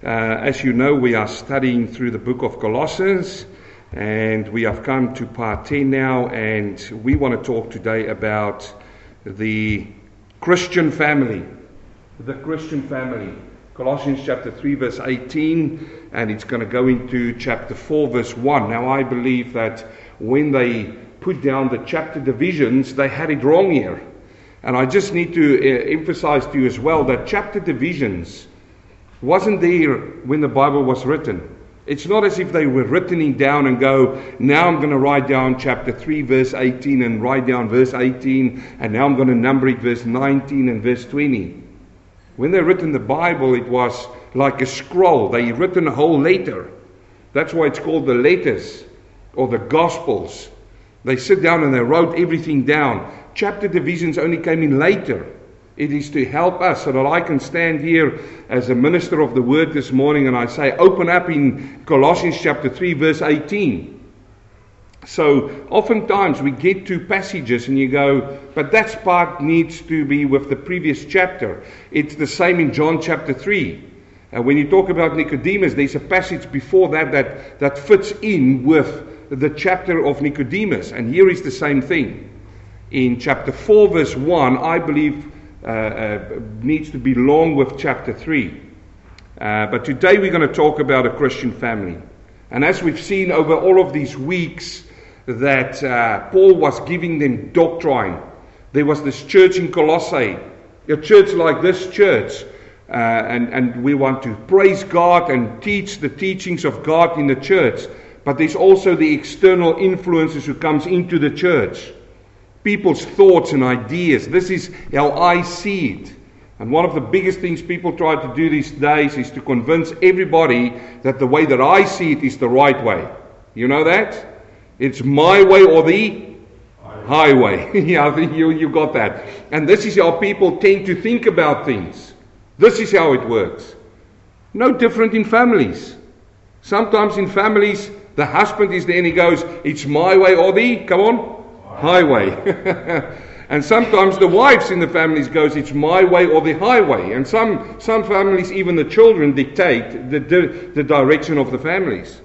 Uh, as you know, we are studying through the book of Colossians, and we have come to part 10 now, and we want to talk today about the Christian family. The Christian family. Colossians chapter 3, verse 18, and it's going to go into chapter 4, verse 1. Now, I believe that when they put down the chapter divisions, they had it wrong here. And I just need to uh, emphasize to you as well that chapter divisions wasn't there when the Bible was written. It's not as if they were written down and go, now I'm going to write down chapter 3, verse 18, and write down verse 18, and now I'm going to number it verse 19 and verse 20. When they written the Bible, it was like a scroll. They written a whole letter. That's why it's called the letters or the Gospels. They sit down and they wrote everything down. Chapter divisions only came in later. It is to help us so that I can stand here as a minister of the word this morning and I say, open up in Colossians chapter 3, verse 18. So oftentimes we get to passages and you go, but that part needs to be with the previous chapter. It's the same in John chapter 3. And when you talk about Nicodemus, there's a passage before that that, that fits in with the chapter of Nicodemus. And here is the same thing. In chapter 4, verse 1, I believe uh, uh, needs to belong with chapter 3. Uh, but today we're going to talk about a Christian family. And as we've seen over all of these weeks, that uh, Paul was giving them doctrine. There was this church in Colossae, a church like this church. Uh, and, and we want to praise God and teach the teachings of God in the church. But there's also the external influences who comes into the church people's thoughts and ideas. This is how I see it. And one of the biggest things people try to do these days is to convince everybody that the way that I see it is the right way. You know that? It's my way or the highway. yeah, you, you got that. And this is how people tend to think about things. This is how it works. No different in families. Sometimes in families, the husband is there and he goes, It's my way or the, come on, highway. and sometimes the wives in the families goes, it's my way or the highway. And some, some families, even the children, dictate the, the, the direction of the families.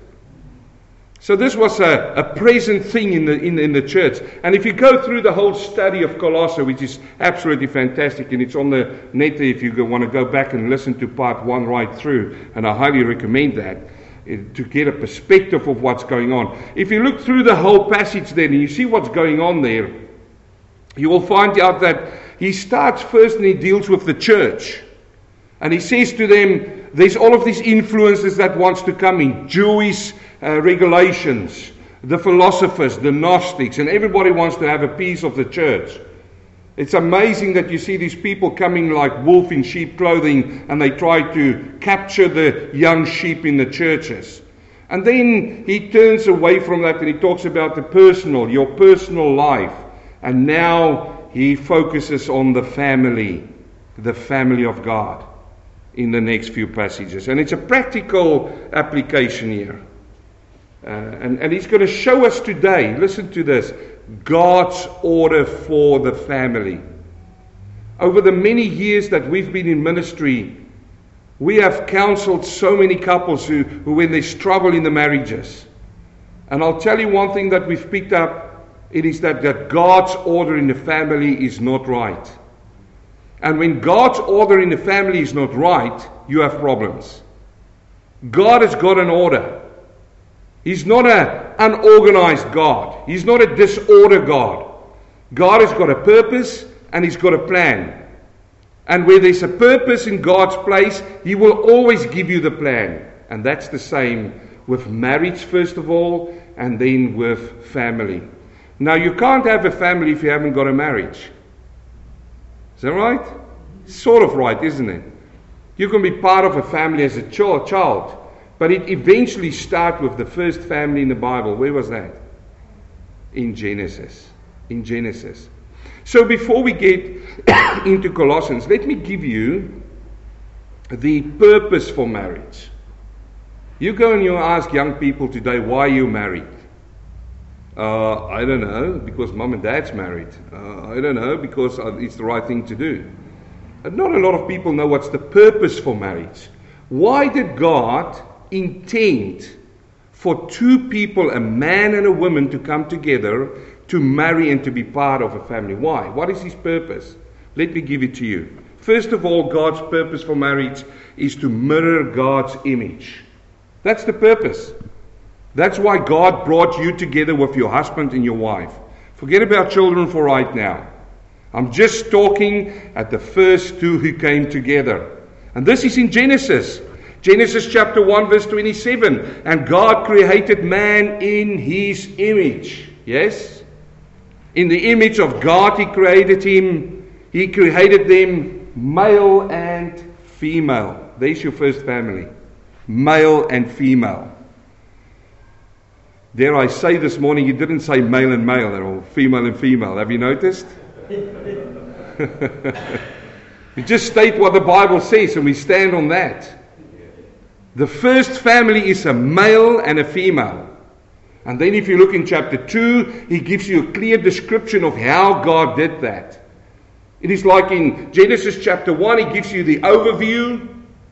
So this was a, a present thing in the, in, in the church. And if you go through the whole study of Colossae, which is absolutely fantastic, and it's on the net if you want to go back and listen to part one right through, and I highly recommend that to get a perspective of what's going on. If you look through the whole passage then and you see what's going on there, you will find out that he starts first and he deals with the church. And he says to them, there's all of these influences that wants to come in, Jewish uh, regulations, the philosophers, the Gnostics, and everybody wants to have a piece of the church. It's amazing that you see these people coming like wolf in sheep clothing and they try to capture the young sheep in the churches. And then he turns away from that and he talks about the personal, your personal life. And now he focuses on the family, the family of God in the next few passages. And it's a practical application here. Uh, and, and he's going to show us today, listen to this, God's order for the family. Over the many years that we've been in ministry, we have counseled so many couples who, who when they struggle in the marriages. And I'll tell you one thing that we've picked up it is that, that God's order in the family is not right. And when God's order in the family is not right, you have problems. God has got an order. He's not an unorganized God. He's not a disorder God. God has got a purpose and He's got a plan. And where there's a purpose in God's place, He will always give you the plan. And that's the same with marriage, first of all, and then with family. Now, you can't have a family if you haven't got a marriage. Is that right? Sort of right, isn't it? You can be part of a family as a child, but it eventually starts with the first family in the Bible. Where was that? In Genesis. In Genesis. So before we get into Colossians, let me give you the purpose for marriage. You go and you ask young people today, why you married? Uh, I don't know, because mom and dad's married. Uh, I don't know, because uh, it's the right thing to do. And not a lot of people know what's the purpose for marriage. Why did God intend for two people, a man and a woman, to come together to marry and to be part of a family? Why? What is his purpose? Let me give it to you. First of all, God's purpose for marriage is to mirror God's image. That's the purpose. That's why God brought you together with your husband and your wife. Forget about children for right now. I'm just talking at the first two who came together. And this is in Genesis. Genesis chapter 1, verse 27. And God created man in his image. Yes? In the image of God, he created him. He created them male and female. There's your first family male and female. Dare I say this morning, you didn't say male and male or female and female. Have you noticed? you just state what the Bible says and we stand on that. The first family is a male and a female. And then, if you look in chapter 2, he gives you a clear description of how God did that. It is like in Genesis chapter 1, he gives you the overview.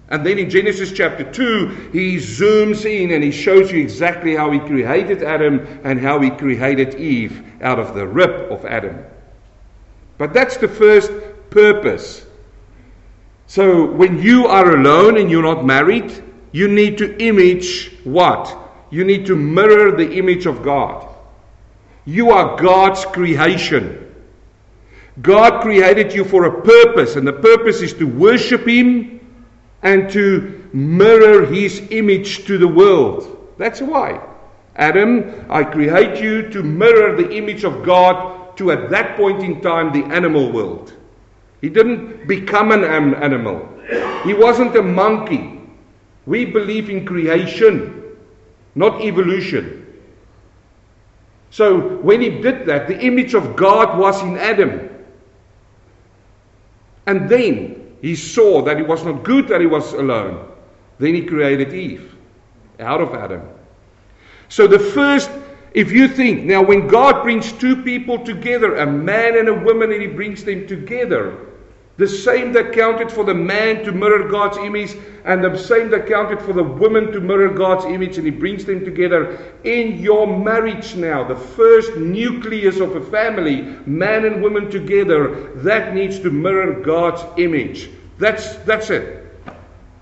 And then in Genesis chapter 2, he zooms in and he shows you exactly how he created Adam and how he created Eve out of the rib of Adam. But that's the first purpose. So when you are alone and you're not married, you need to image what? You need to mirror the image of God. You are God's creation. God created you for a purpose, and the purpose is to worship Him and to mirror His image to the world. That's why. Adam, I create you to mirror the image of God to, at that point in time, the animal world. He didn't become an animal, he wasn't a monkey. We believe in creation, not evolution. So when he did that, the image of God was in Adam. And then he saw that it was not good that he was alone. Then he created Eve out of Adam. So the first, if you think, now when God brings two people together, a man and a woman, and he brings them together, the same that counted for the man to mirror God's image, and the same that counted for the woman to mirror God's image, and He brings them together in your marriage now. The first nucleus of a family, man and woman together, that needs to mirror God's image. That's, that's it.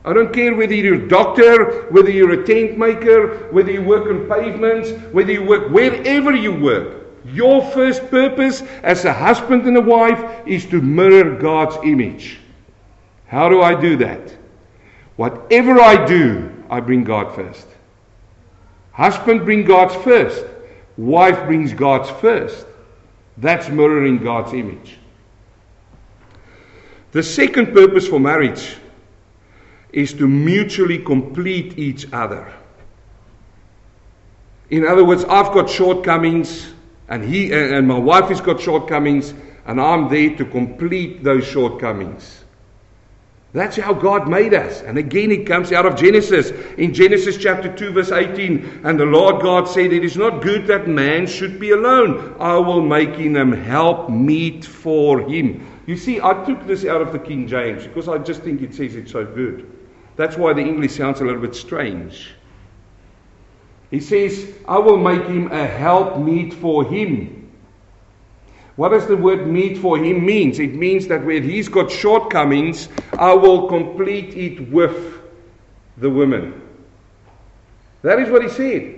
I don't care whether you're a doctor, whether you're a tent maker, whether you work on pavements, whether you work wherever you work. Your first purpose as a husband and a wife is to mirror God's image. How do I do that? Whatever I do, I bring God first. Husband brings God's first. Wife brings God's first. That's mirroring God's image. The second purpose for marriage is to mutually complete each other. In other words, I've got shortcomings, and he and my wife has got shortcomings, and I'm there to complete those shortcomings. That's how God made us. And again, it comes out of Genesis. In Genesis chapter 2, verse 18, and the Lord God said, It is not good that man should be alone. I will make him help meet for him. You see, I took this out of the King James because I just think it says it so good. That's why the English sounds a little bit strange. He says, I will make him a helpmeet for him. What does the word meet for him means? It means that where he's got shortcomings, I will complete it with the woman. That is what he said.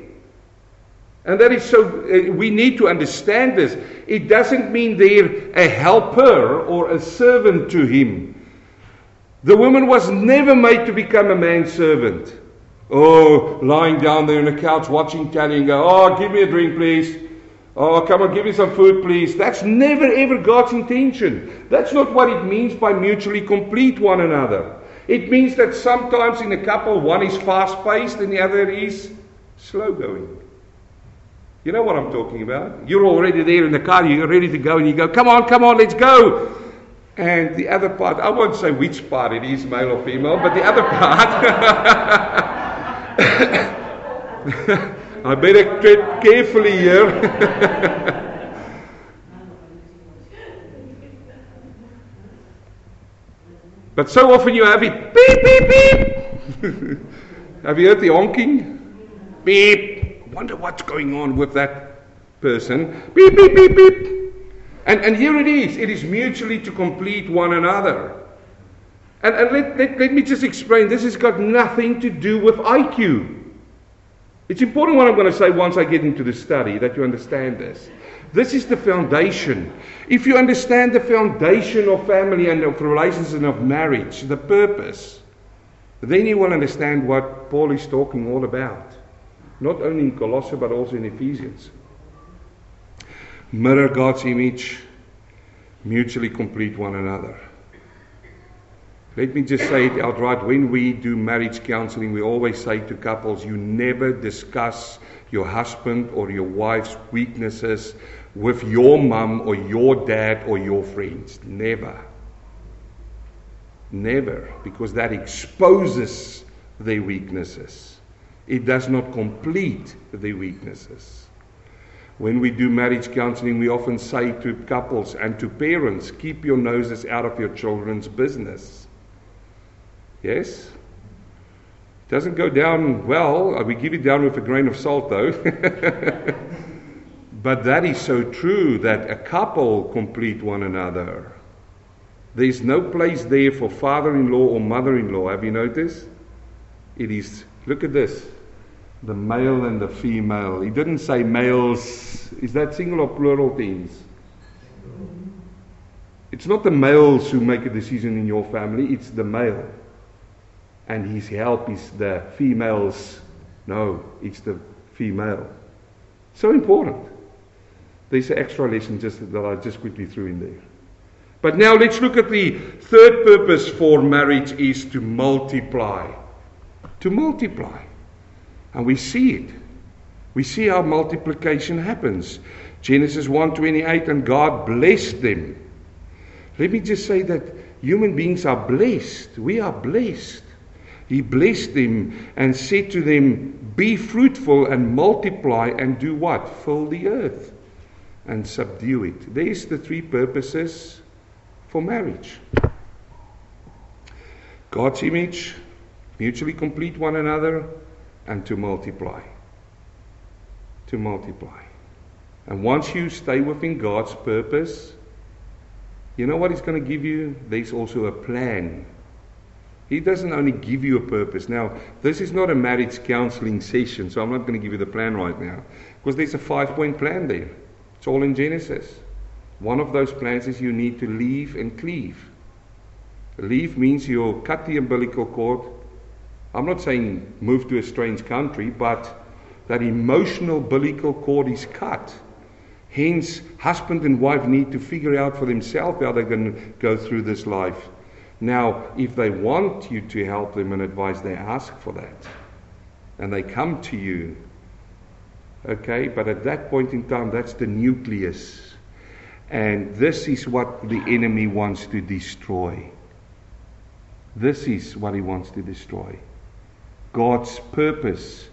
And that is so, uh, we need to understand this. It doesn't mean they're a helper or a servant to him. The woman was never made to become a man's servant. Oh, lying down there on the couch watching telly and go, Oh, give me a drink, please. Oh, come on, give me some food, please. That's never ever God's intention. That's not what it means by mutually complete one another. It means that sometimes in a couple, one is fast paced and the other is slow going. You know what I'm talking about? You're already there in the car, you're ready to go, and you go, Come on, come on, let's go. And the other part, I won't say which part it is, male or female, but the other part. I better tread carefully here. but so often you have it beep, beep, beep. Have you heard the honking? Beep. Wonder what's going on with that person. Beep, beep, beep, beep. And, and here it is. It is mutually to complete one another. And, and let, let, let me just explain this has got nothing to do with IQ. It's important what I'm going to say once I get into the study that you understand this. This is the foundation. If you understand the foundation of family and of relations and of marriage, the purpose, then you will understand what Paul is talking all about. Not only in Colossae, but also in Ephesians. Mirror God's image, mutually complete one another. Let me just say it outright. When we do marriage counseling, we always say to couples, you never discuss your husband or your wife's weaknesses with your mum or your dad or your friends. Never. Never. Because that exposes their weaknesses. It does not complete their weaknesses. When we do marriage counseling, we often say to couples and to parents, keep your noses out of your children's business. Yes? It doesn't go down well. Uh, we give it down with a grain of salt, though. but that is so true that a couple complete one another. There's no place there for father in law or mother in law. Have you noticed? It is, look at this the male and the female. He didn't say males. Is that single or plural teams? It's not the males who make a decision in your family, it's the male and his help is the females. No, it's the female. So important. There's an extra lesson just that I just quickly threw in there. But now let's look at the third purpose for marriage is to multiply. To multiply. And we see it. We see how multiplication happens. Genesis 1:28 and God blessed them. Let me just say that human beings are blessed. We are blessed he blessed them and said to them, Be fruitful and multiply and do what? Fill the earth and subdue it. There's the three purposes for marriage God's image, mutually complete one another, and to multiply. To multiply. And once you stay within God's purpose, you know what He's going to give you? There's also a plan he doesn't only give you a purpose. Now, this is not a marriage counseling session, so I'm not going to give you the plan right now. Because there's a five point plan there. It's all in Genesis. One of those plans is you need to leave and cleave. Leave means you'll cut the umbilical cord. I'm not saying move to a strange country, but that emotional umbilical cord is cut. Hence, husband and wife need to figure out for themselves how they're going to go through this life now, if they want you to help them and advise, they ask for that. And they come to you. Okay, but at that point in time, that's the nucleus. And this is what the enemy wants to destroy. This is what he wants to destroy. God's purpose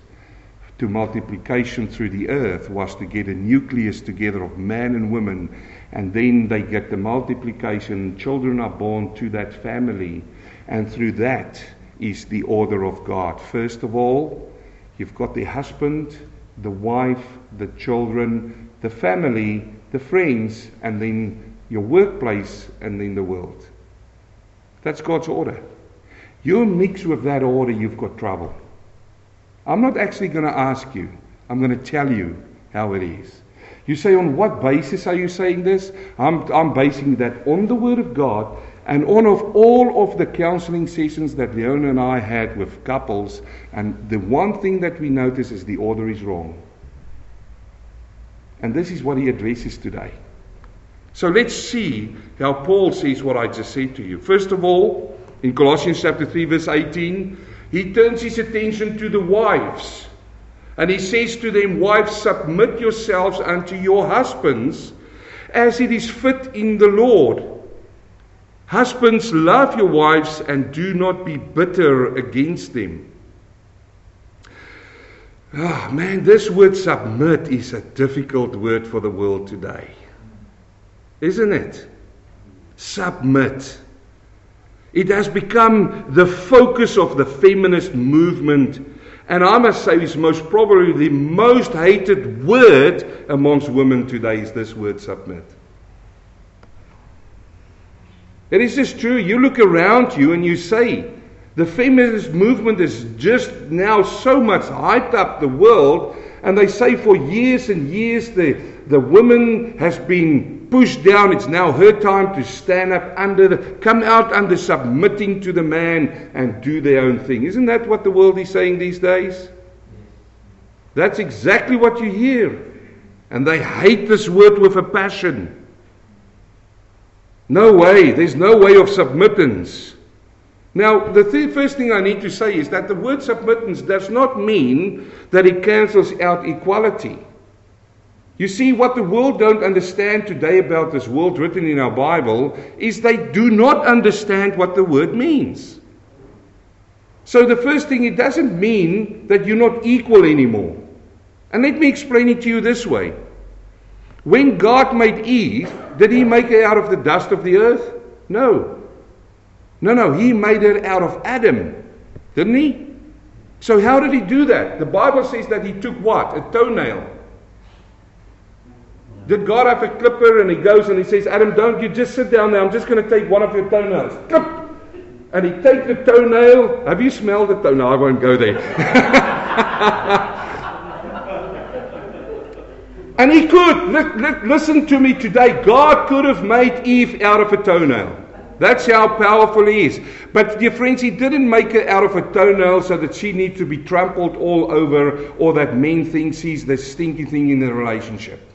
to multiplication through the earth was to get a nucleus together of man and woman and then they get the multiplication. Children are born to that family, and through that is the order of God. First of all, you've got the husband, the wife, the children, the family, the friends, and then your workplace, and then the world. That's God's order. You mix with that order, you've got trouble. I'm not actually going to ask you, I'm going to tell you how it is. You say, on what basis are you saying this? I'm, I'm basing that on the Word of God and on of all of the counseling sessions that Leona and I had with couples. And the one thing that we notice is the order is wrong. And this is what he addresses today. So let's see how Paul sees what I just said to you. First of all, in Colossians chapter 3, verse 18, he turns his attention to the wives. And he says to them, Wives, submit yourselves unto your husbands as it is fit in the Lord. Husbands, love your wives and do not be bitter against them. Oh, man, this word submit is a difficult word for the world today. Isn't it? Submit. It has become the focus of the feminist movement. And I must say, it's most probably the most hated word amongst women today is this word submit. It is just true. You look around you and you say, the feminist movement is just now so much hyped up the world, and they say for years and years the, the woman has been pushed down. It's now her time to stand up under the, come out under submitting to the man and do their own thing. Isn't that what the world is saying these days? That's exactly what you hear. And they hate this word with a passion. No way. There's no way of submittance. Now, the th- first thing I need to say is that the word submittance does not mean that it cancels out equality. You see, what the world don't understand today about this world written in our Bible is they do not understand what the word means. So, the first thing, it doesn't mean that you're not equal anymore. And let me explain it to you this way. When God made Eve, did he make her out of the dust of the earth? No. No, no, he made her out of Adam, didn't he? So, how did he do that? The Bible says that he took what? A toenail. Did God have a clipper and he goes and he says, Adam, don't you just sit down there. I'm just going to take one of your toenails. Clip! And he takes the toenail. Have you smelled the toenail? I won't go there. and he could. listen to me today. God could have made Eve out of a toenail. That's how powerful he is. But, dear friends, he didn't make it out of a toenail so that she needs to be trampled all over or that men think she's the stinky thing in the relationship.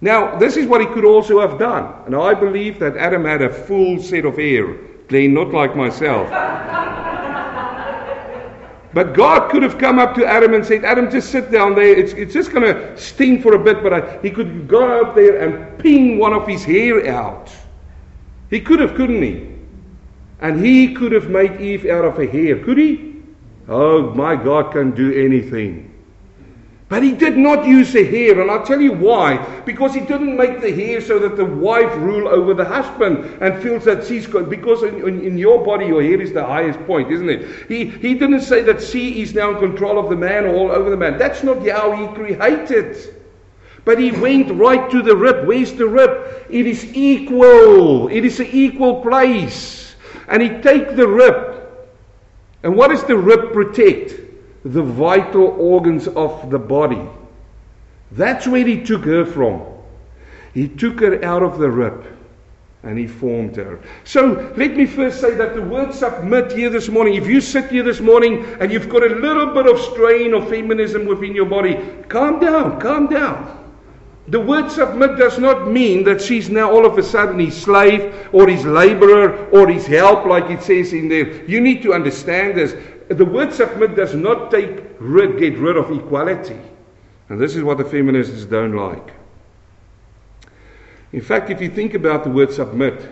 Now, this is what he could also have done. And I believe that Adam had a full set of hair. Glenn, not like myself. But God could have come up to Adam and said, Adam, just sit down there. It's, it's just going to sting for a bit. But I, he could go up there and ping one of his hair out. He could have, couldn't he? And he could have made Eve out of a hair, could he? Oh, my God can do anything. But he did not use the hair, and I'll tell you why. Because he didn't make the hair so that the wife rule over the husband and feels that she's got, because in, in, in, your body, your hair is the highest point, isn't it? He, he didn't say that she is now in control of the man or all over the man. That's not how he created. But he went right to the rib. Where's the rib? It is equal. It is an equal place. And he take the rib. And what does the rib protect? The vital organs of the body. That's where he took her from. He took her out of the rib and he formed her. So let me first say that the word submit here this morning, if you sit here this morning and you've got a little bit of strain of feminism within your body, calm down, calm down. The word submit does not mean that she's now all of a sudden his slave or his laborer or his help, like it says in there. You need to understand this. The word submit does not take rid, get rid of equality. And this is what the feminists don't like. In fact, if you think about the word submit,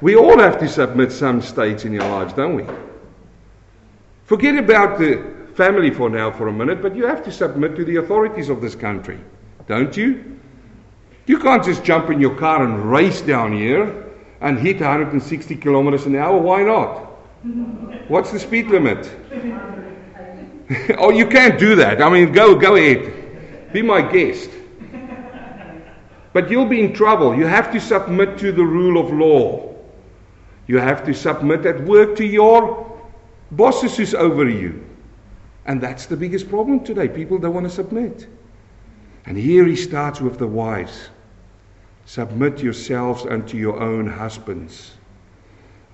we all have to submit some states in our lives, don't we? Forget about the family for now for a minute, but you have to submit to the authorities of this country, don't you? You can't just jump in your car and race down here and hit 160 kilometers an hour. Why not? What's the speed limit? oh, you can't do that. I mean, go, go ahead. Be my guest. But you'll be in trouble. You have to submit to the rule of law. You have to submit at work to your bosses who's over you. And that's the biggest problem today. People don't want to submit. And here he starts with the wives. Submit yourselves unto your own husbands.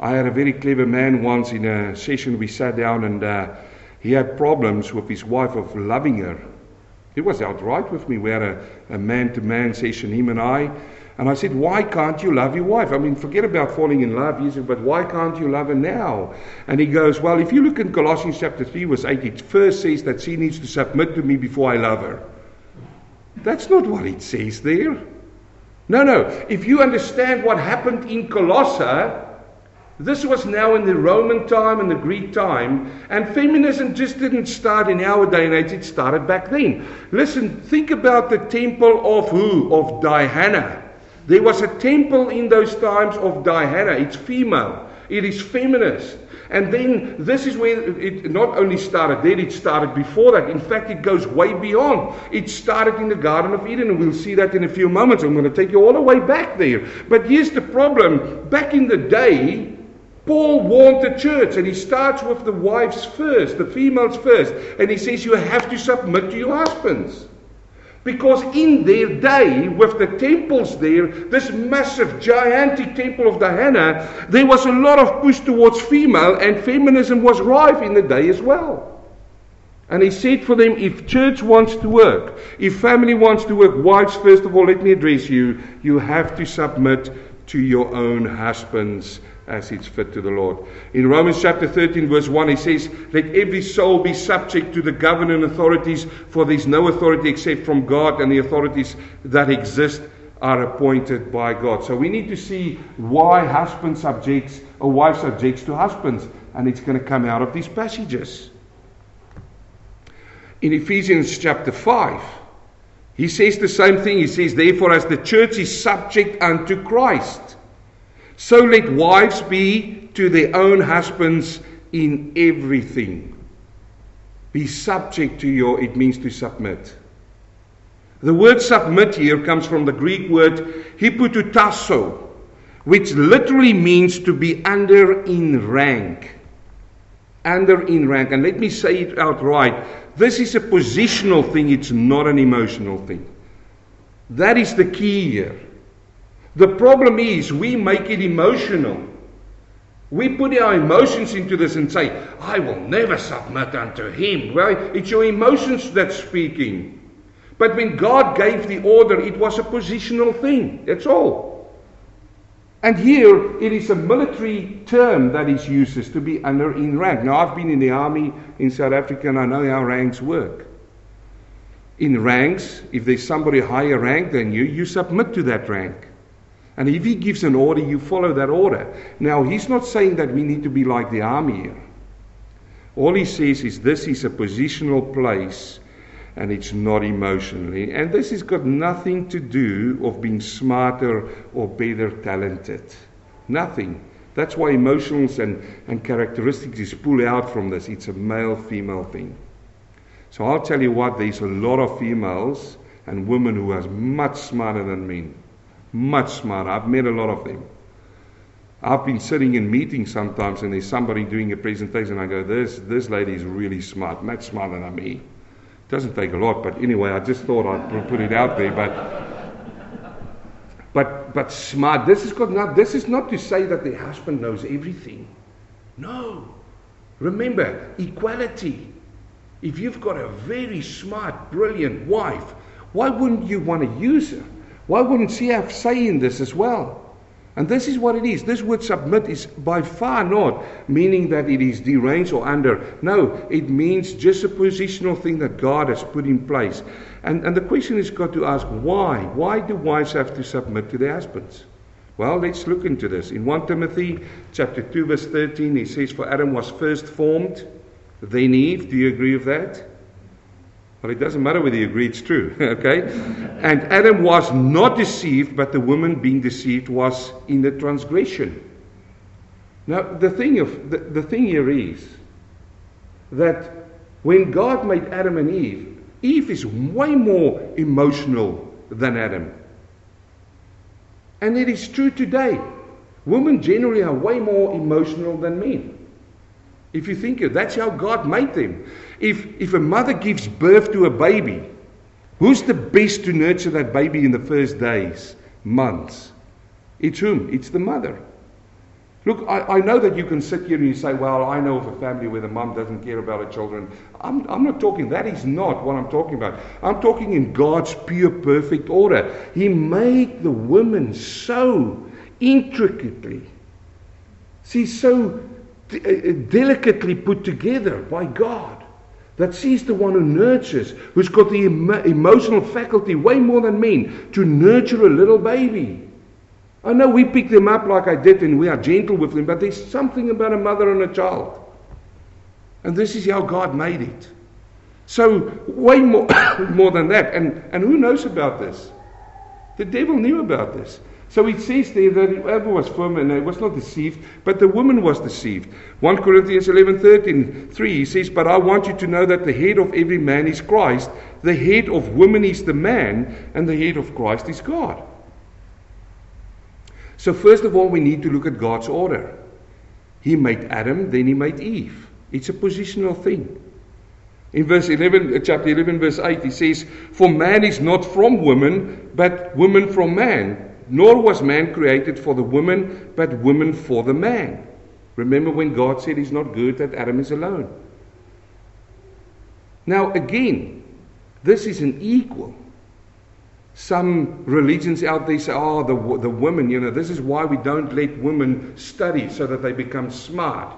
I had a very clever man once in a session. We sat down and uh, he had problems with his wife of loving her. It was outright with me. We had a man to man session, him and I. And I said, Why can't you love your wife? I mean, forget about falling in love. He said, But why can't you love her now? And he goes, Well, if you look in Colossians chapter 3, verse 8, it first says that she needs to submit to me before I love her. That's not what it says there. No, no. If you understand what happened in Colossae, this was now in the Roman time and the Greek time, and feminism just didn't start in our day and age, it started back then. Listen, think about the temple of who? Of Diana. There was a temple in those times of Diana, it's female. It is feminist. And then this is where it not only started there, it started before that. In fact, it goes way beyond. It started in the Garden of Eden, and we'll see that in a few moments. I'm going to take you all the way back there. But here's the problem. Back in the day, Paul warned the church, and he starts with the wives first, the females first, and he says, You have to submit to your husbands. Because in their day, with the temples there, this massive, gigantic temple of Diana, there was a lot of push towards female, and feminism was rife in the day as well. And he said for them, if church wants to work, if family wants to work, wives, first of all, let me address you, you have to submit to your own husbands as it's fit to the Lord. In Romans chapter 13, verse 1, he says, Let every soul be subject to the governing authorities, for there is no authority except from God, and the authorities that exist are appointed by God. So we need to see why husband subjects or wife subjects to husbands, and it's going to come out of these passages. In Ephesians chapter 5, he says the same thing. He says, Therefore, as the church is subject unto Christ, so let wives be to their own husbands in everything. Be subject to your, it means to submit. The word submit here comes from the Greek word hypotutasso, which literally means to be under in rank. Under in rank. And let me say it outright this is a positional thing, it's not an emotional thing. That is the key here. The problem is we make it emotional. We put our emotions into this and say, I will never submit unto him. Well, it's your emotions that's speaking. But when God gave the order, it was a positional thing. That's all. And here it is a military term that is used to be under in rank. Now, I've been in the army in South Africa and I know how ranks work. In ranks, if there's somebody higher rank than you, you submit to that rank. And if he gives an order, you follow that order. Now, he's not saying that we need to be like the army here. All he says is this is a positional place and it's not emotionally. And this has got nothing to do of being smarter or better talented. Nothing. That's why emotions and, and characteristics is pulled out from this. It's a male female thing. So I'll tell you what, there's a lot of females and women who are much smarter than men. Much smarter. I've met a lot of them. I've been sitting in meetings sometimes and there's somebody doing a presentation. I go, this, this lady is really smart, much smarter than me. It doesn't take a lot, but anyway, I just thought I'd put it out there. But, but, but smart. This is, not, this is not to say that the husband knows everything. No. Remember, equality. If you've got a very smart, brilliant wife, why wouldn't you want to use her? Why wouldn't have say in this as well? And this is what it is. This word submit is by far not meaning that it is deranged or under. No, it means just a positional thing that God has put in place. And, and the question is got to ask why? Why do wives have to submit to their husbands? Well, let's look into this. In 1 Timothy chapter 2, verse 13, he says, For Adam was first formed, then Eve. Do you agree with that? Well, it doesn't matter whether you agree, it's true. okay? And Adam was not deceived, but the woman being deceived was in the transgression. Now, the thing, of, the, the thing here is that when God made Adam and Eve, Eve is way more emotional than Adam. And it is true today. Women generally are way more emotional than men. If you think of that's how God made them. If, if a mother gives birth to a baby, who's the best to nurture that baby in the first days, months? It's whom? It's the mother. Look, I, I know that you can sit here and you say, well, I know of a family where the mom doesn't care about her children. I'm, I'm not talking, that is not what I'm talking about. I'm talking in God's pure, perfect order. He made the woman so intricately. see, so uh, delicately put together by God that she's the one who nurtures, who's got the emotional faculty way more than men to nurture a little baby. I know we pick them up like I did and we are gentle with them, but there's something about a mother and a child. And this is how God made it. So, way more, more than that. And, and who knows about this? The devil knew about this. So it says there that whoever was firm and was not deceived, but the woman was deceived. 1 Corinthians 11 13, 3, he says, But I want you to know that the head of every man is Christ, the head of woman is the man, and the head of Christ is God. So, first of all, we need to look at God's order. He made Adam, then he made Eve. It's a positional thing. In verse 11, uh, chapter 11, verse 8, he says, For man is not from woman, but woman from man nor was man created for the woman, but woman for the man. Remember when God said He's not good that Adam is alone. Now, again, this is an equal. Some religions out there say, oh, the, the women, you know, this is why we don't let women study so that they become smart.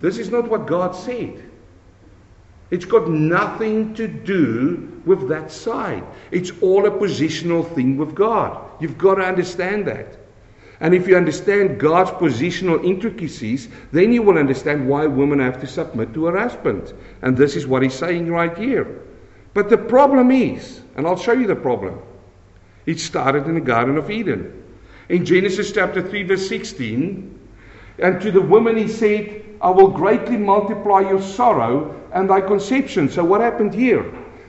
This is not what God said. It's got nothing to do with that side. It's all a positional thing with God. You've got to understand that. And if you understand God's positional intricacies, then you will understand why women have to submit to her husband. And this is what he's saying right here. But the problem is, and I'll show you the problem, it started in the Garden of Eden. In Genesis chapter 3, verse 16, and to the woman he said, I will greatly multiply your sorrow and thy conception. So, what happened here?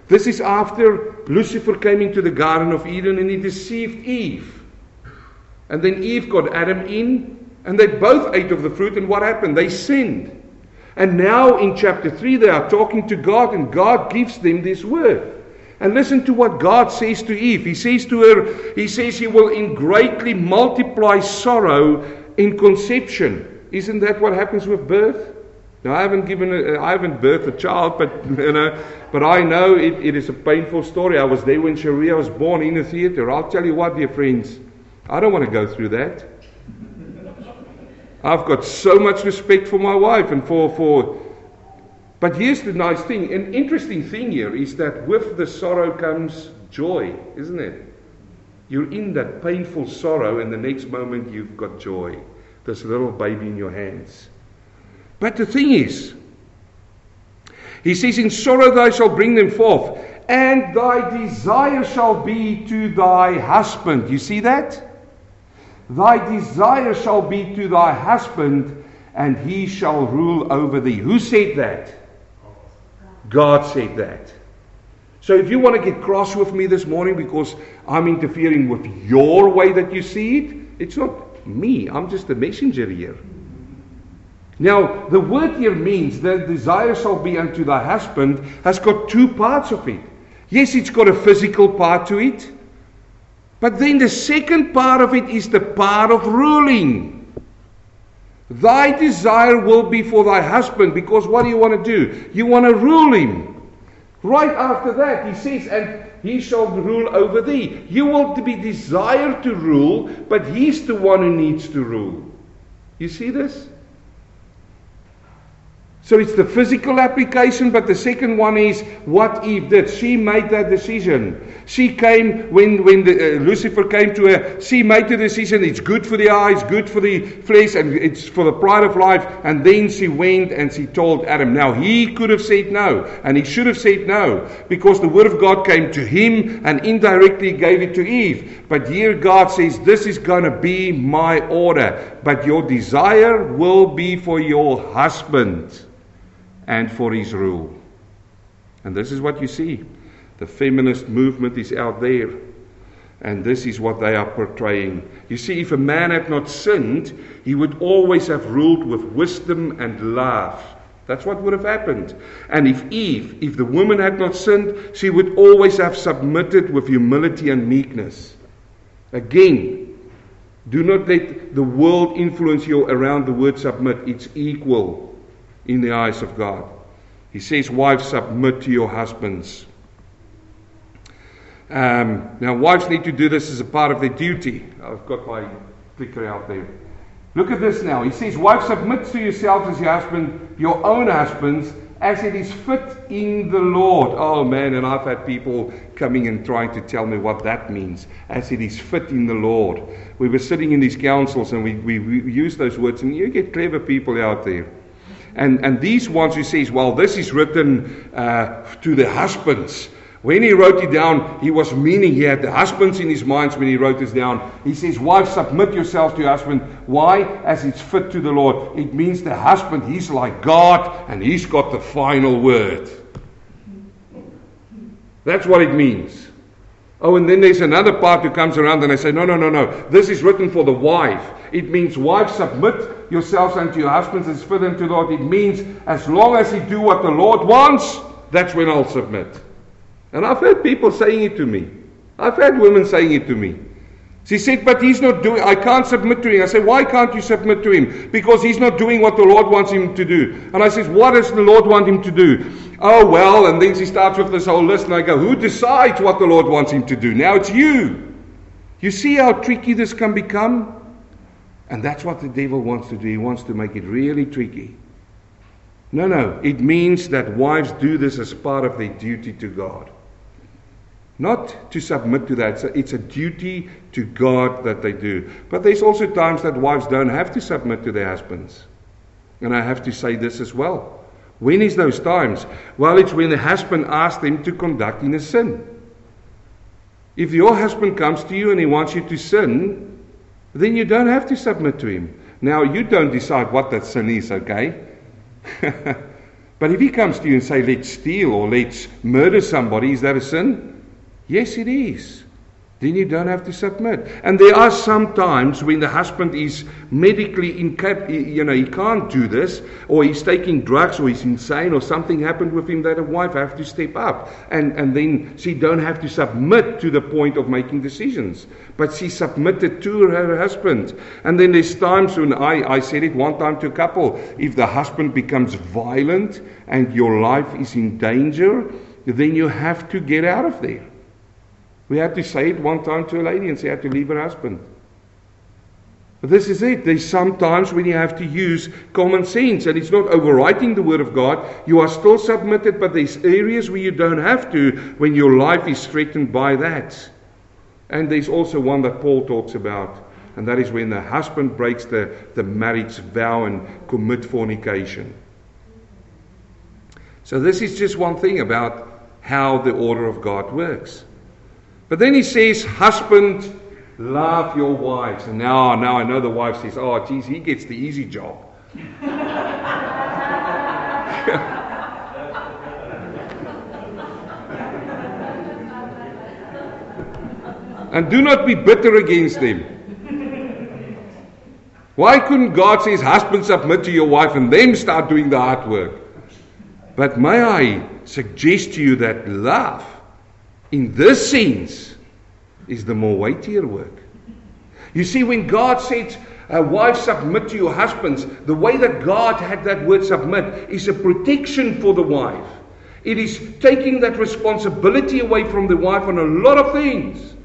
This is after Lucifer came into the Garden of Eden and he deceived Eve. And then Eve got Adam in, and they both ate of the fruit. And what happened? They sinned. And now in chapter 3, they are talking to God, and God gives them this word. And listen to what God says to Eve. He says to her, He says, He will in greatly multiply sorrow in conception. Isn't that what happens with birth? Now, I haven't given, a, I haven't birthed a child, but you know, but I know it, it is a painful story. I was there when Sharia was born in the theater. I'll tell you what, dear friends, I don't want to go through that. I've got so much respect for my wife and for for. But here's the nice thing. An interesting thing here is that with the sorrow comes joy, isn't it? You're in that painful sorrow, and the next moment you've got joy. This little baby in your hands. But the thing is, he says, In sorrow thou shalt bring them forth, and thy desire shall be to thy husband. You see that? Thy desire shall be to thy husband, and he shall rule over thee. Who said that? God said that. So if you want to get cross with me this morning because I'm interfering with your way that you see it, it's not me. I'm just a messenger here. Now, the word here means that desire shall be unto thy husband has got two parts of it. Yes, it's got a physical part to it. But then the second part of it is the part of ruling. Thy desire will be for thy husband because what do you want to do? You want to rule him. Right after that, he says, and he shall rule over thee. You will be desired to rule, but he's the one who needs to rule. You see this? So it's the physical application, but the second one is what Eve did. She made that decision. She came when when the, uh, Lucifer came to her. She made the decision. It's good for the eyes, good for the flesh, and it's for the pride of life. And then she went and she told Adam. Now he could have said no, and he should have said no because the word of God came to him and indirectly gave it to Eve. But here God says, "This is going to be my order, but your desire will be for your husband." And for his rule. And this is what you see. The feminist movement is out there. And this is what they are portraying. You see, if a man had not sinned, he would always have ruled with wisdom and love. That's what would have happened. And if Eve, if the woman had not sinned, she would always have submitted with humility and meekness. Again, do not let the world influence you around the word submit. It's equal in the eyes of God. He says, Wives, submit to your husbands. Um, now, wives need to do this as a part of their duty. I've got my clicker out there. Look at this now. He says, Wives, submit to yourselves as your husband, your own husbands, as it is fit in the Lord. Oh man, and I've had people coming and trying to tell me what that means, as it is fit in the Lord. We were sitting in these councils and we, we, we those words, and you get clever people out there. And, and these ones who says, well, this is written uh, to the husbands. When he wrote it down, he was meaning he had the husbands in his minds when he wrote this down. He says, Wives, submit yourselves to your husband. Why? As it's fit to the Lord. It means the husband, he's like God and he's got the final word. That's what it means. Oh, and then there's another part who comes around and I say, No, no, no, no. This is written for the wife. It means, wives, submit yourselves unto your husbands and fit unto the Lord. It means, as long as he do what the Lord wants, that's when I'll submit. And I've heard people saying it to me. I've had women saying it to me. She said, But he's not doing, I can't submit to him. I said, Why can't you submit to him? Because he's not doing what the Lord wants him to do. And I said, What does the Lord want him to do? Oh, well, and then she starts with this whole list, and I go, Who decides what the Lord wants him to do? Now it's you. You see how tricky this can become? And that's what the devil wants to do. He wants to make it really tricky. No, no. It means that wives do this as part of their duty to God. Not to submit to that. It's a, duty to God that they do. But there's also times that wives don't have to submit to their husbands. And I have to say this as well. When is those times? Well, it's when the husband asks them to conduct in a sin. If your husband comes to you and he wants you to sin, then you don't have to submit to him. Now, you don't decide what that sin is, okay? but if he comes to you and say, let's steal or let's murder somebody, is that a sin? Yes, it is. Then you don't have to submit. And there are some times when the husband is medically incapable, you know, he can't do this, or he's taking drugs, or he's insane, or something happened with him that a wife have to step up. And, and then she don't have to submit to the point of making decisions. But she submitted to her husband. And then there's times when I, I said it one time to a couple, if the husband becomes violent and your life is in danger, then you have to get out of there. We had to say it one time to a lady and she had to leave her husband. But this is it. There's sometimes when you have to use common sense, and it's not overwriting the Word of God. You are still submitted, but there's areas where you don't have to when your life is threatened by that. And there's also one that Paul talks about, and that is when the husband breaks the, the marriage vow and commit fornication. So this is just one thing about how the order of God works. But then he says, Husband, love your wives. And now, now I know the wife says, Oh, geez, he gets the easy job. and do not be bitter against them. Why couldn't God say, Husband, submit to your wife and them start doing the hard work? But may I suggest to you that love in this sense, is the more weightier work. You see, when God said, uh, Wives, submit to your husbands, the way that God had that word submit is a protection for the wife. It is taking that responsibility away from the wife on a lot of things.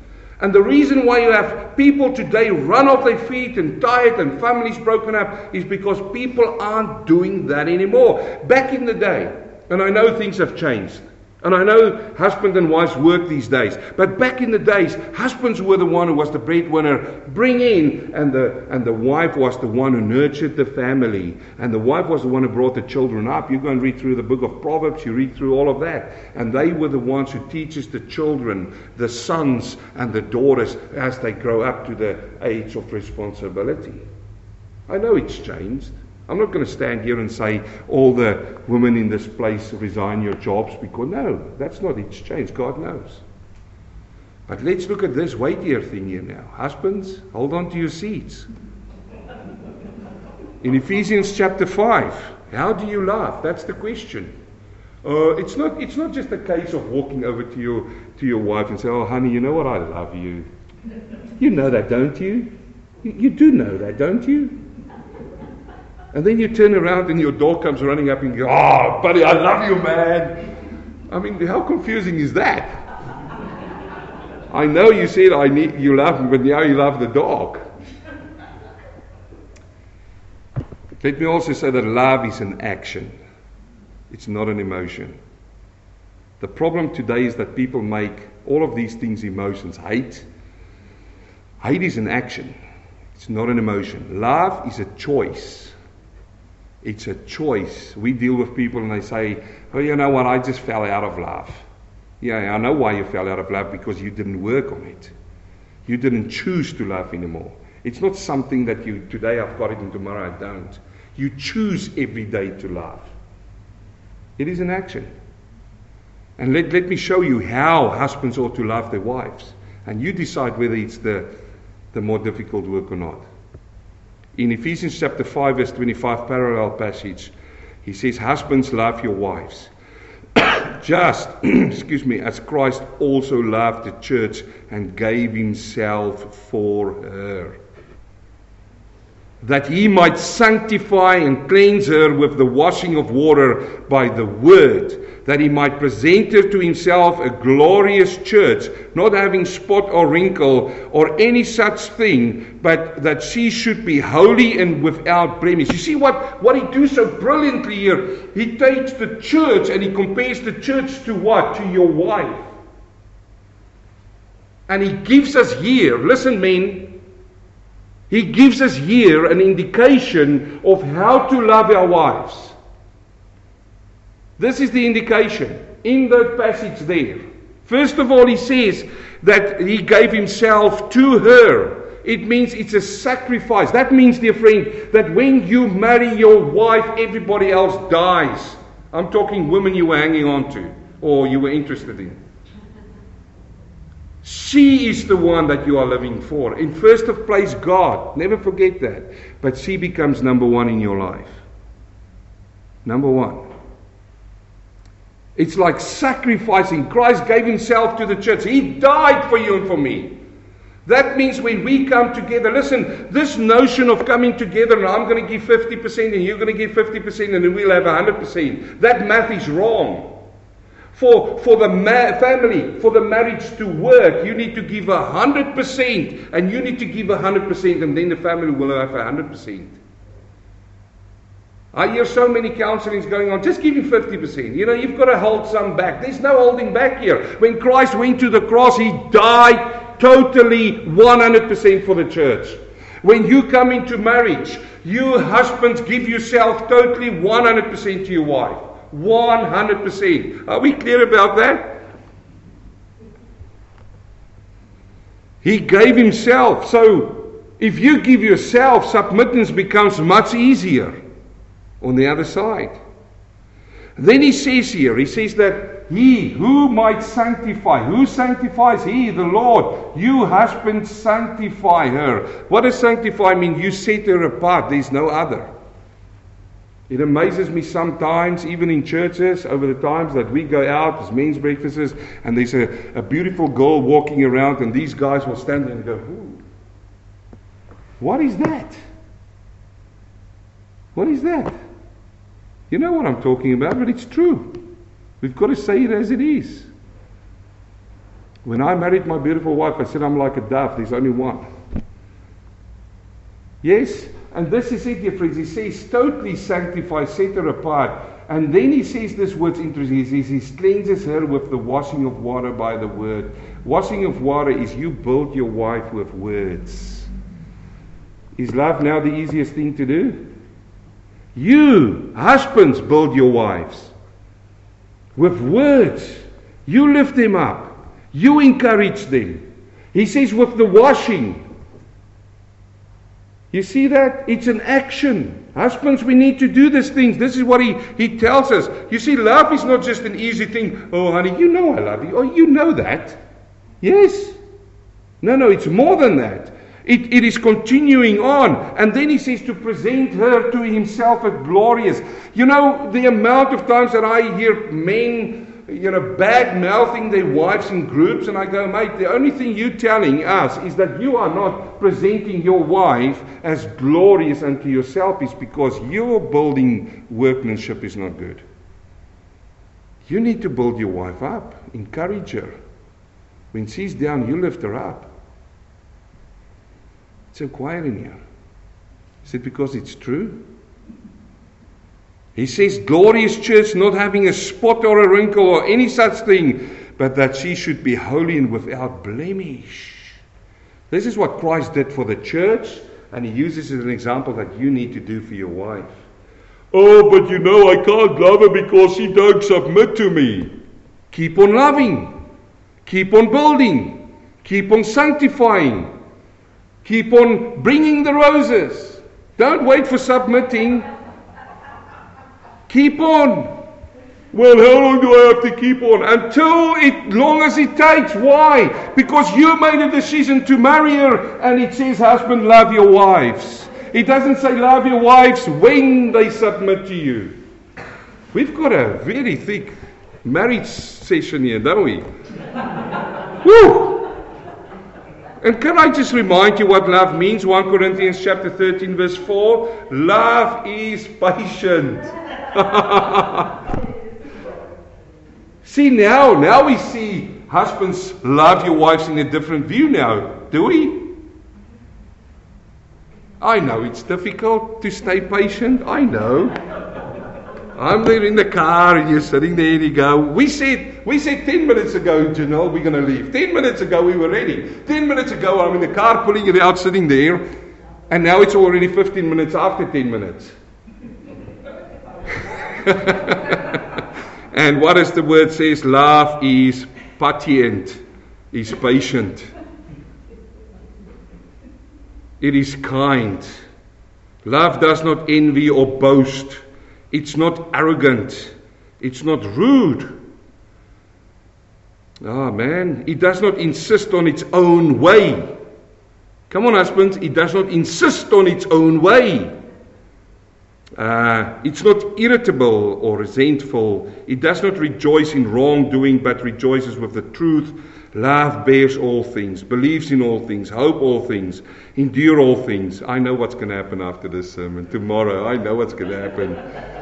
And the reason why you have people today run off their feet and tired and families broken up is because people aren't doing that anymore. Back in the day, and I know things have changed. And I know husband and wives work these days, but back in the days, husbands were the one who was the breadwinner, bring in, and the and the wife was the one who nurtured the family, and the wife was the one who brought the children up. You go and read through the book of Proverbs, you read through all of that, and they were the ones who teaches the children, the sons and the daughters as they grow up to the age of responsibility. I know it's changed. I'm not going to stand here and say all the women in this place resign your jobs because no, that's not its change. God knows. But let's look at this weightier thing here now. Husbands, hold on to your seats. In Ephesians chapter 5, how do you love? That's the question. Uh, it's, not, it's not just a case of walking over to your, to your wife and say, Oh, honey, you know what? I love you. You know that, don't? You, you do know that, don't you? And then you turn around and your dog comes running up and you go, Oh, buddy, I love you, man. I mean, how confusing is that? I know you said I need you love me, but now you love the dog. Let me also say that love is an action. It's not an emotion. The problem today is that people make all of these things emotions. Hate. Hate is an action. It's not an emotion. Love is a choice. It's a choice. We deal with people and they say, oh, you know what, I just fell out of love. Yeah, I know why you fell out of love because you didn't work on it. You didn't choose to love anymore. It's not something that you, today I've got it and tomorrow I don't. You choose every day to love. It is an action. And let, let me show you how husbands ought to love their wives. And you decide whether it's the, the more difficult work or not. In Ephesians chapter 5, verse 25, parallel passage, he says, Husbands, love your wives. Just, excuse me, as Christ also loved the church and gave himself for her. That he might sanctify and cleanse her with the washing of water by the word that he might present her to himself a glorious church, not having spot or wrinkle or any such thing, but that she should be holy and without blemish. You see what, what he does so brilliantly here? He takes the church and he compares the church to what? To your wife. And he gives us here, listen, men, he gives us here an indication of how to love our wives. This is the indication in that passage there. First of all, he says that he gave himself to her. It means it's a sacrifice. That means, dear friend, that when you marry your wife, everybody else dies. I'm talking women you were hanging on to or you were interested in. She is the one that you are living for. In first of place, God. Never forget that. But she becomes number one in your life. Number one. It's like sacrificing. Christ gave himself to the church. He died for you and for me. That means when we come together, listen, this notion of coming together and I'm going to give 50% and you're going to give 50% and then we'll have 100%, that math is wrong. For, for the ma- family, for the marriage to work, you need to give 100% and you need to give 100% and then the family will have 100%. I hear so many counselings going on. Just give him 50%. You know, you've got to hold some back. There's no holding back here. When Christ went to the cross, he died totally 100% for the church. When you come into marriage, you husbands give yourself totally 100% to your wife. 100%. Are we clear about that? He gave himself. So if you give yourself, submittance becomes much easier on the other side. Then he says here, he says that he who might sanctify, who sanctifies? He, the Lord. You husbands sanctify her. What does sanctify mean? You set her apart. There's no other. It amazes me sometimes, even in churches, over the times that we go out as men's breakfasts, and there's a, a beautiful girl walking around, and these guys will stand there and go, Ooh, What is that? What is that? You know what I'm talking about, but it's true. We've got to say it as it is. When I married my beautiful wife, I said I'm like a dove, there's only one. Yes, and this is it, dear friends. He says, totally sanctify, set her apart. And then he says this word's interesting. He says, he cleanses her with the washing of water by the word. Washing of water is you build your wife with words. Is love now the easiest thing to do? You, husbands, build your wives with words. You lift them up. You encourage them. He says, with the washing. You see that? It's an action. Husbands, we need to do these things. This is what he, he tells us. You see, love is not just an easy thing. Oh, honey, you know I love you. Oh, you know that. Yes. No, no, it's more than that. It, it is continuing on. And then he says to present her to himself as glorious. You know, the amount of times that I hear men, you know, bad mouthing their wives in groups, and I go, mate, the only thing you're telling us is that you are not presenting your wife as glorious unto yourself, is because your building workmanship is not good. You need to build your wife up, encourage her. When she's down, you lift her up. It's inquiring here. Is it because it's true? He says, glorious church, not having a spot or a wrinkle or any such thing, but that she should be holy and without blemish. This is what Christ did for the church, and he uses it as an example that you need to do for your wife. Oh, but you know, I can't love her because she don't submit to me. Keep on loving. Keep on building. Keep on sanctifying. Keep on bringing the roses. Don't wait for submitting. Keep on. Well, how long do I have to keep on? Until it long as it takes. Why? Because you made a decision to marry her, and it says, husband, love your wives. It doesn't say love your wives when they submit to you. We've got a very thick marriage session here, don't we? Woo! And can I just remind you what love means? 1 Corinthians chapter 13 verse 4. Love is patient. see now, now we see husbands love your wives in a different view now, do we? I know it's difficult to stay patient. I know. I'm in the car and you're sitting there and you go, we said, we said 10 minutes ago, Janelle, we're going to leave. 10 minutes ago, we were ready. 10 minutes ago, I'm in the car pulling it out, sitting there. And now it's already 15 minutes after 10 minutes. and what does the word says? Love is patient, is patient. It is kind. Love does not envy or boast. It's not arrogant. It's not rude. Ah, oh, man. It does not insist on its own way. Come on, husbands. It does not insist on its own way. Uh, it's not irritable or resentful. It does not rejoice in wrongdoing, but rejoices with the truth. Love bears all things, believes in all things, hope all things, endure all things. I know what's going to happen after this sermon. Tomorrow, I know what's going to happen.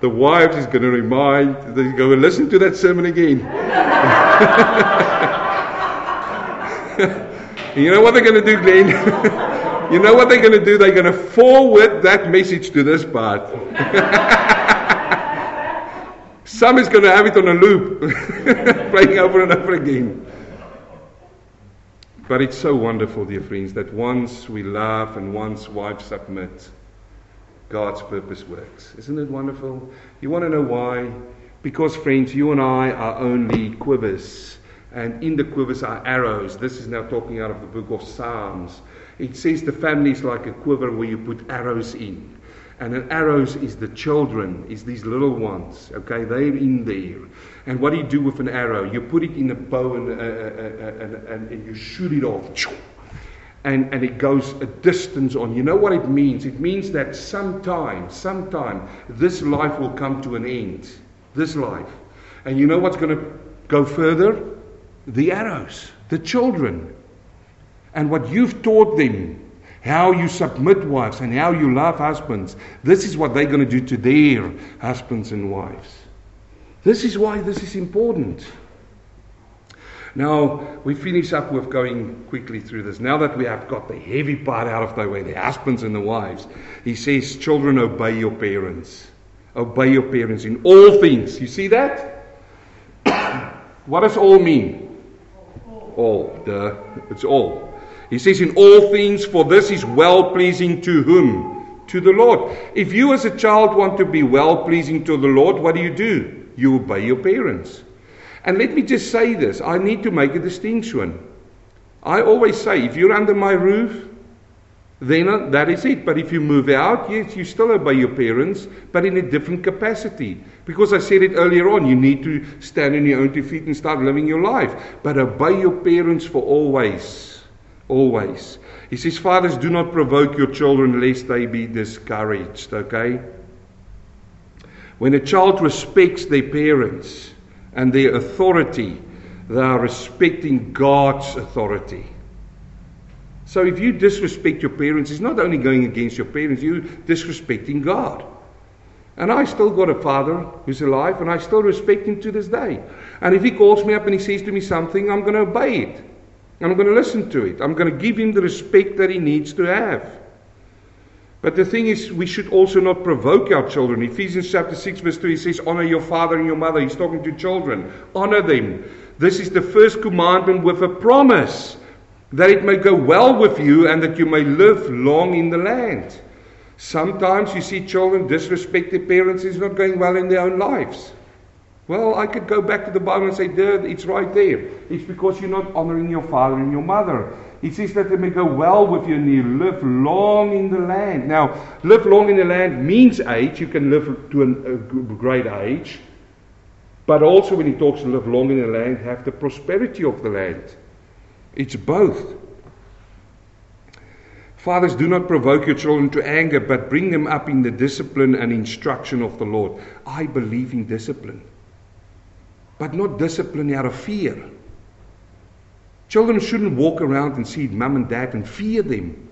The wife is going to remind, going to listen to that sermon again. you know what they're going to do, Glenn? you know what they're going to do? They're going to forward that message to this part. Some is going to have it on a loop, playing over and over again. But it's so wonderful, dear friends, that once we love and once wives submit, God's purpose works. Isn't it wonderful? You want to know why? Because, friends, you and I are only quivers. And in the quivers are arrows. This is now talking out of the book of Psalms. It says the family is like a quiver where you put arrows in. And an arrows is the children, is these little ones. Okay, they're in there. And what do you do with an arrow? You put it in a bow and, uh, uh, uh, and, and, and you shoot it off. And, and it goes a distance on. You know what it means? It means that sometime, sometime, this life will come to an end. This life. And you know what's going to go further? The arrows, the children. And what you've taught them how you submit wives and how you love husbands. This is what they're going to do to their husbands and wives. This is why this is important. Now, we finish up with going quickly through this. Now that we have got the heavy part out of the way, the husbands and the wives, he says, Children, obey your parents. Obey your parents in all things. You see that? what does all mean? All. Duh. It's all. He says, In all things, for this is well pleasing to whom? To the Lord. If you as a child want to be well pleasing to the Lord, what do you do? You obey your parents. And let me just say this I need to make a distinction. I always say, if you're under my roof, then uh, that is it. But if you move out, yes, you still obey your parents, but in a different capacity. Because I said it earlier on, you need to stand on your own two feet and start living your life. But obey your parents for always always. He says, Fathers, do not provoke your children lest they be discouraged, okay? When a child respects their parents and their authority, they are respecting God's authority. So if you disrespect your parents, it's not only going against your parents, you're disrespecting God. And I still got a father who's alive, and I still respect him to this day. And if he calls me up and he says to me something, I'm going to obey it. I'm going to listen to it. I'm going to give him the respect that he needs to have. But the thing is, we should also not provoke our children. Ephesians chapter 6, verse 3 says, Honor your father and your mother. He's talking to children. Honor them. This is the first commandment with a promise that it may go well with you and that you may live long in the land. Sometimes you see children disrespect their parents, it's not going well in their own lives. Well, I could go back to the Bible and say, there, it's right there. It's because you're not honoring your father and your mother. It says that they may go well with you and you live long in the land. Now, live long in the land means age. You can live to an, a great age. But also, when he talks to live long in the land, have the prosperity of the land. It's both. Fathers, do not provoke your children to anger, but bring them up in the discipline and instruction of the Lord. I believe in discipline, but not discipline out of fear. Children shouldn't walk around and see mom and dad and fear them.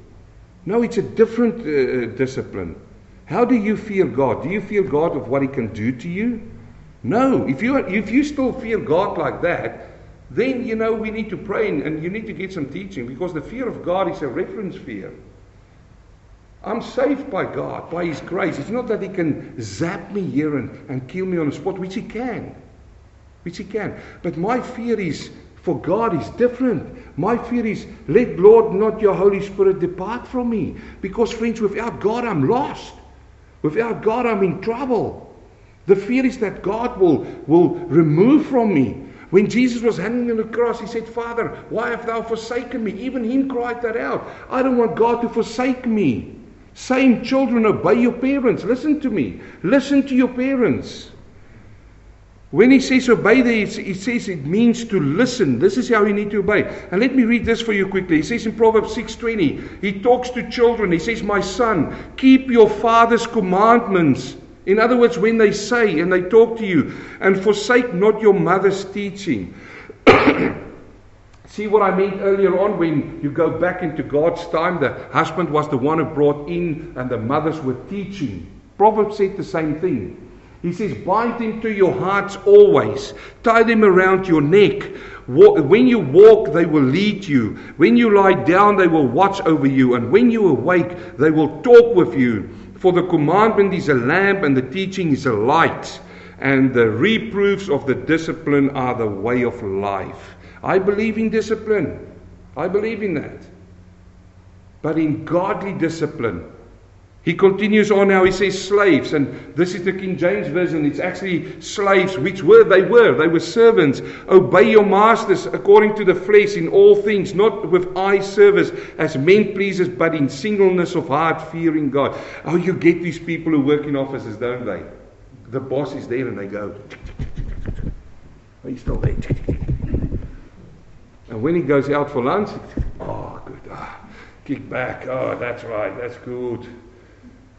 No, it's a different uh, uh, discipline. How do you fear God? Do you fear God of what He can do to you? No. If you, if you still fear God like that, then you know we need to pray and, and you need to get some teaching because the fear of God is a reference fear. I'm saved by God, by His grace. It's not that He can zap me here and, and kill me on the spot, which He can. Which He can. But my fear is for God is different. My fear is, let Lord not your Holy Spirit depart from me. Because, friends, without God, I'm lost. Without God, I'm in trouble. The fear is that God will, will remove from me. When Jesus was hanging on the cross, he said, Father, why have thou forsaken me? Even him cried that out. I don't want God to forsake me. Same children, obey your parents. Listen to me. Listen to your parents. When he says obey there, he says it means to listen. This is how you need to obey. And let me read this for you quickly. He says in Proverbs 6:20, he talks to children. He says, "My son, keep your father's commandments." In other words, when they say and they talk to you, and forsake not your mother's teaching. See what I meant earlier on when you go back into God's time, the husband was the one who brought in and the mothers were teaching. Proverbs said the same thing. He says, Bind them to your hearts always, tie them around your neck. When you walk, they will lead you. When you lie down, they will watch over you. And when you awake, they will talk with you. For the commandment is a lamp, and the teaching is a light. And the reproofs of the discipline are the way of life. I believe in discipline. I believe in that. But in godly discipline, he continues on now, he says slaves, and this is the King James Version. It's actually slaves, which were they were. They were servants. Obey your masters according to the flesh in all things, not with eye service as men pleasers, but in singleness of heart, fearing God. Oh, you get these people who work in offices, don't they? The boss is there and they go, Are you still there? And when he goes out for lunch, oh, good. Ah, kick back. Oh, that's right. That's good.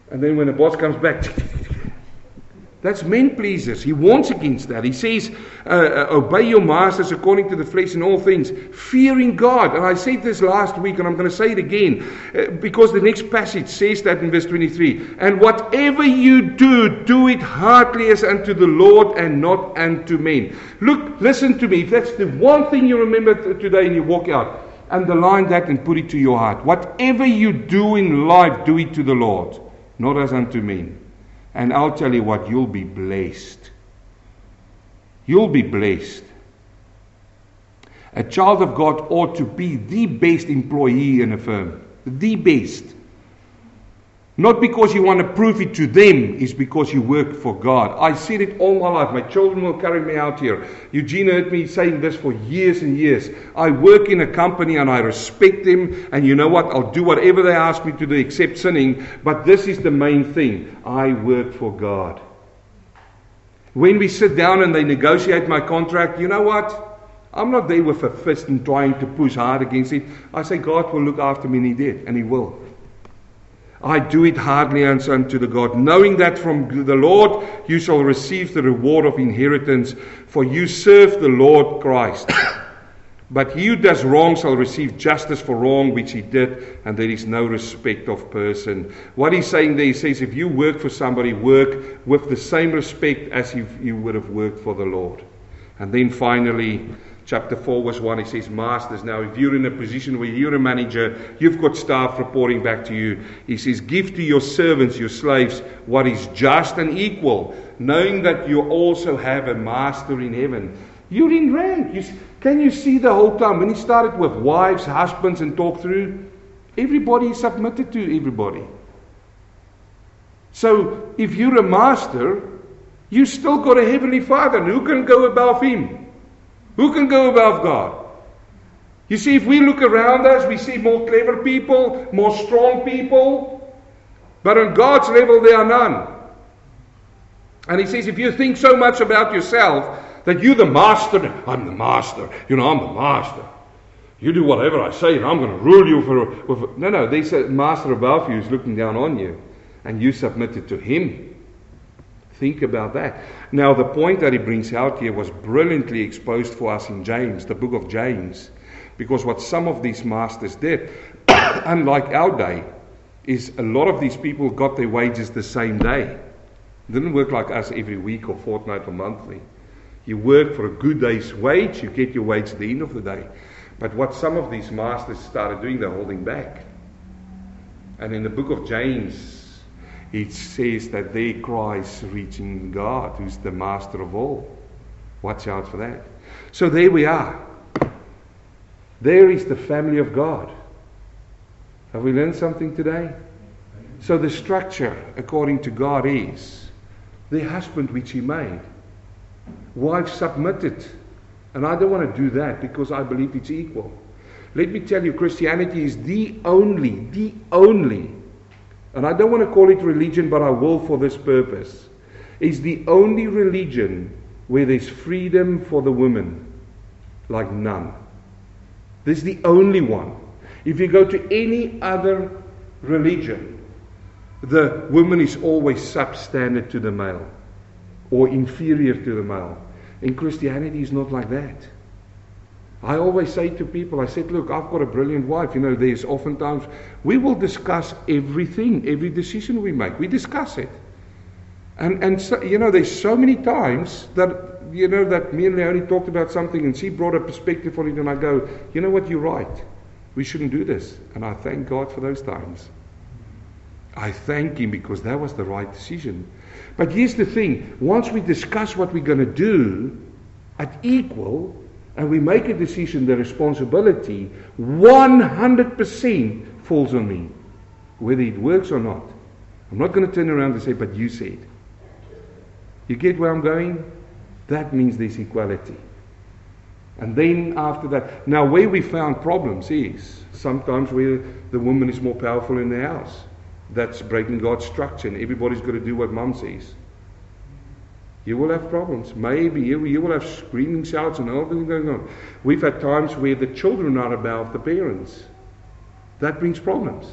And then when the boss comes back, that's men pleasers. He warns against that. He says, uh, uh, Obey your masters according to the flesh in all things, fearing God. And I said this last week, and I'm going to say it again, uh, because the next passage says that in verse 23. And whatever you do, do it heartily as unto the Lord and not unto men. Look, listen to me. If that's the one thing you remember today and you walk out, underline that and put it to your heart. Whatever you do in life, do it to the Lord not as unto men. And I'll tell you what, you'll be blessed. You'll be blessed. A child of God ought to be the best employee in a firm. The best. Not because you want to prove it to them, it's because you work for God. I said it all my life. My children will carry me out here. Eugene heard me saying this for years and years. I work in a company and I respect them. And you know what? I'll do whatever they ask me to do except sinning. But this is the main thing I work for God. When we sit down and they negotiate my contract, you know what? I'm not there with a fist and trying to push hard against it. I say, God will look after me, and He did, and He will. I do it hardly as unto the God, knowing that from the Lord you shall receive the reward of inheritance, for you serve the Lord Christ. but he who does wrong shall receive justice for wrong which he did, and there is no respect of person. What he's saying there, he says, if you work for somebody, work with the same respect as if you would have worked for the Lord. And then finally, chapter 4, verse 1, he says, Masters, now if you're in a position where you're a manager, you've got staff reporting back to you. He says, Give to your servants, your slaves, what is just and equal, knowing that you also have a master in heaven. You're in rank. You, can you see the whole time? When he started with wives, husbands, and talked through, everybody submitted to everybody. So if you're a master, You still got a heavenly Father, and who can go above Him? Who can go above God? You see, if we look around us, we see more clever people, more strong people, but on God's level, there are none. And He says, if you think so much about yourself that you're the master, I'm the master, you know, I'm the master. You do whatever I say, and I'm going to rule you for. With, no, no, there's a master above you who's looking down on you, and you submitted to him. Think about that. Now, the point that he brings out here was brilliantly exposed for us in James, the book of James, because what some of these masters did, unlike our day, is a lot of these people got their wages the same day. It didn't work like us every week or fortnight or monthly. You work for a good day's wage, you get your wage at the end of the day. But what some of these masters started doing, they're holding back. And in the book of James, it says that their cries reaching God, who's the master of all. Watch out for that. So there we are. There is the family of God. Have we learned something today? So the structure, according to God, is the husband which He made. Wife submitted and I don't want to do that because I believe it's equal. Let me tell you, Christianity is the only, the only, and I don't want to call it religion, but I will for this purpose, is the only religion where there's freedom for the woman like none. This is the only one. If you go to any other religion, the woman is always substandard to the male or inferior to the male. In Christianity, is not like that. I always say to people, I said, look, I've got a brilliant wife. You know, there's oftentimes, we will discuss everything, every decision we make. We discuss it. And, and so, you know, there's so many times that, you know, that me and Leonie talked about something and she brought a perspective on it and I go, you know what, you're right. We shouldn't do this. And I thank God for those times. I thank Him because that was the right decision. But here's the thing once we discuss what we're going to do at equal, and we make a decision, the responsibility 100% falls on me, whether it works or not. I'm not going to turn around and say, but you said. You get where I'm going? That means there's equality. And then after that, now where we found problems is sometimes where the woman is more powerful in the house that's breaking God's structure, and everybody's got to do what mom says. You will have problems. Maybe you, you will have screaming shouts and everything going on. We've had times where the children are above the parents. That brings problems.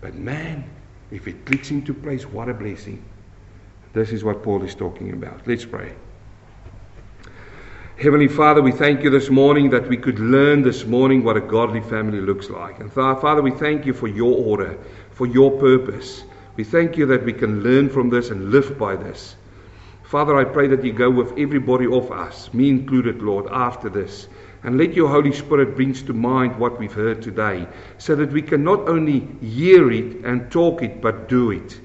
But man, if it clicks into place, what a blessing. This is what Paul is talking about. Let's pray. Heavenly Father, we thank you this morning that we could learn this morning what a godly family looks like. And Father, we thank you for your order for your purpose. We thank you that we can learn from this and live by this. Father, I pray that you go with everybody of us, me included, Lord, after this. And let your Holy Spirit bring to mind what we've heard today, so that we can not only hear it and talk it, but do it.